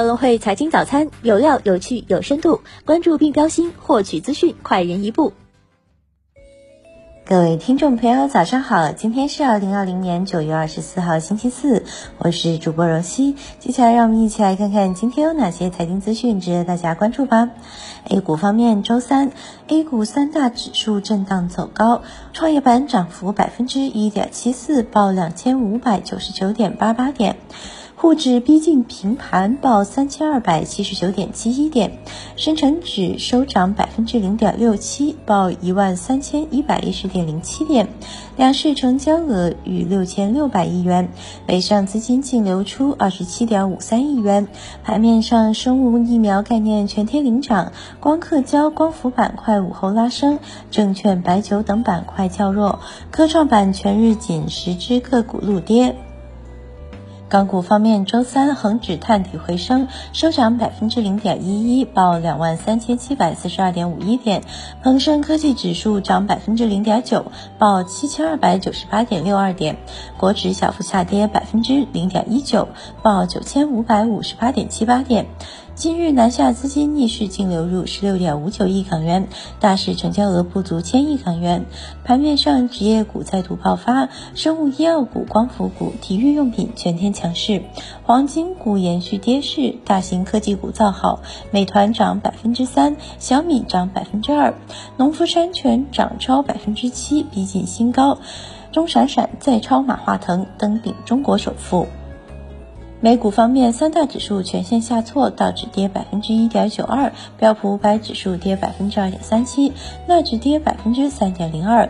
高隆汇财经早餐有料、有趣、有深度，关注并标新，获取资讯快人一步。各位听众朋友，早上好！今天是二零二零年九月二十四号，星期四，我是主播柔熙。接下来，让我们一起来看看今天有哪些财经资讯值得大家关注吧。A 股方面，周三 A 股三大指数震荡走高，创业板涨幅百分之一点七四，报两千五百九十九点八八点。沪指逼近平盘，报三千二百七十九点七一点，深成指收涨百分之零点六七，报一万三千一百一十点零七点，两市成交额逾六千六百亿元，北上资金净流出二十七点五三亿元。盘面上，生物疫苗概念全天领涨，光刻胶、光伏板块午后拉升，证券、白酒等板块较弱，科创板全日仅十只个股路跌。港股方面，周三恒指探底回升，收涨百分之零点一一，报两万三千七百四十二点五一点。恒生科技指数涨百分之零点九，报七千二百九十八点六二点。国指小幅下跌百分之零点一九，报九千五百五十八点七八点。今日南下资金逆势净流入十六点五九亿港元，大市成交额不足千亿港元。盘面上，职业股再度爆发，生物医药股、光伏股、体育用品全天强势，黄金股延续跌势，大型科技股造好，美团涨百分之三，小米涨百分之二，农夫山泉涨超百分之七，逼近新高，钟闪闪再超马化腾，登顶中国首富。美股方面，三大指数全线下挫，道指跌百分之一点九二，标普五百指数跌百分之二点三七，纳指跌百分之三点零二。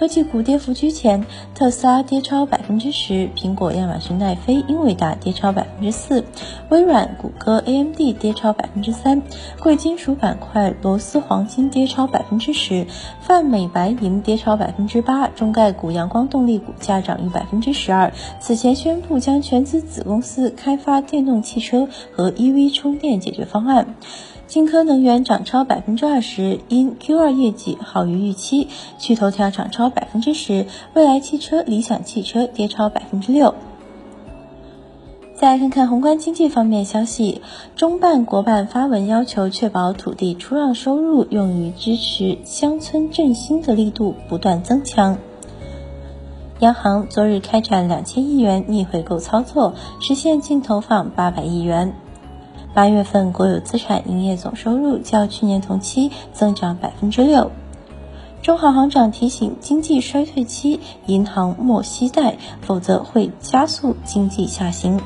科技股跌幅居前，特斯拉跌超百分之十，苹果、亚马逊、奈飞、英伟达跌超百分之四，微软、谷歌、AMD 跌超百分之三。贵金属板块，螺丝、黄金跌超百分之十，泛美白银跌超百分之八。中概股阳光动力股价涨逾百分之十二，此前宣布将全资子公司开发电动汽车和 EV 充电解决方案。金科能源涨超百分之二十，因 Q 二业绩好于预期。趣头条涨超百分之十，蔚来汽车、理想汽车跌超百分之六。再看看宏观经济方面消息，中办国办发文要求确保土地出让收入用于支持乡村振兴的力度不断增强。央行昨日开展两千亿元逆回购操作，实现净投放八百亿元。八月份国有资产营业总收入较去年同期增长百分之六。中行行长提醒，经济衰退期银行莫惜贷，否则会加速经济下行。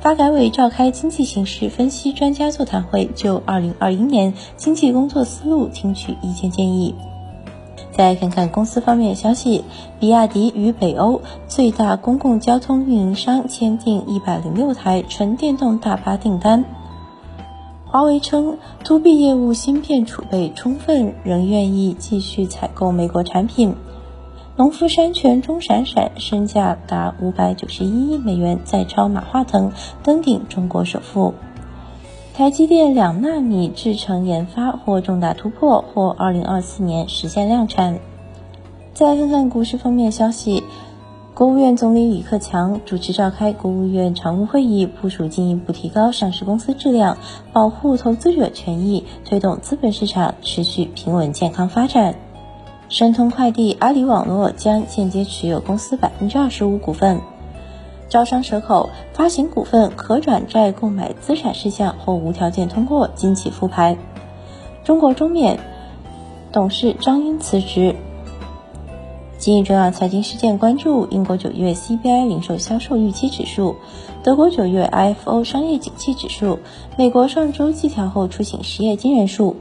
发改委召开经济形势分析专家座谈会，就二零二一年经济工作思路听取意见建议。再看看公司方面消息，比亚迪与北欧最大公共交通运营商签订一百零六台纯电动大巴订单。华为称，to B 业务芯片储备充分，仍愿意继续采购美国产品。农夫山泉钟闪闪身价达五百九十一亿美元，再超马化腾，登顶中国首富。台积电两纳米制程研发获重大突破，或二零二四年实现量产。再看看股市方面消息，国务院总理李克强主持召开国务院常务会议，部署进一步提高上市公司质量，保护投资者权益，推动资本市场持续平稳健康发展。申通快递、阿里网络将间接持有公司百分之二十五股份。招商蛇口发行股份可转债购买资产事项或无条件通过，今起复牌。中国中免董事张英辞职。今日重要财经事件关注：英国九月 CPI 零售销售预期指数，德国九月 IFO 商业景气指数，美国上周季调后出行失业金人数。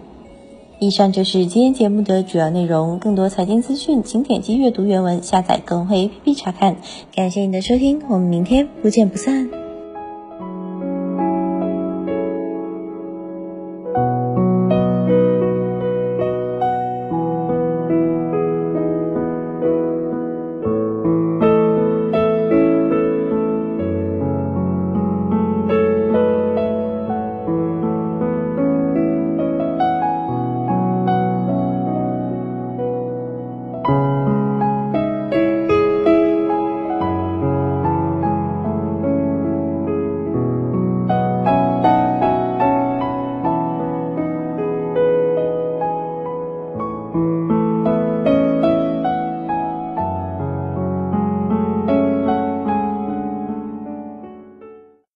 以上就是今天节目的主要内容。更多财经资讯，请点击阅读原文，下载更会 APP 查看。感谢你的收听，我们明天不见不散。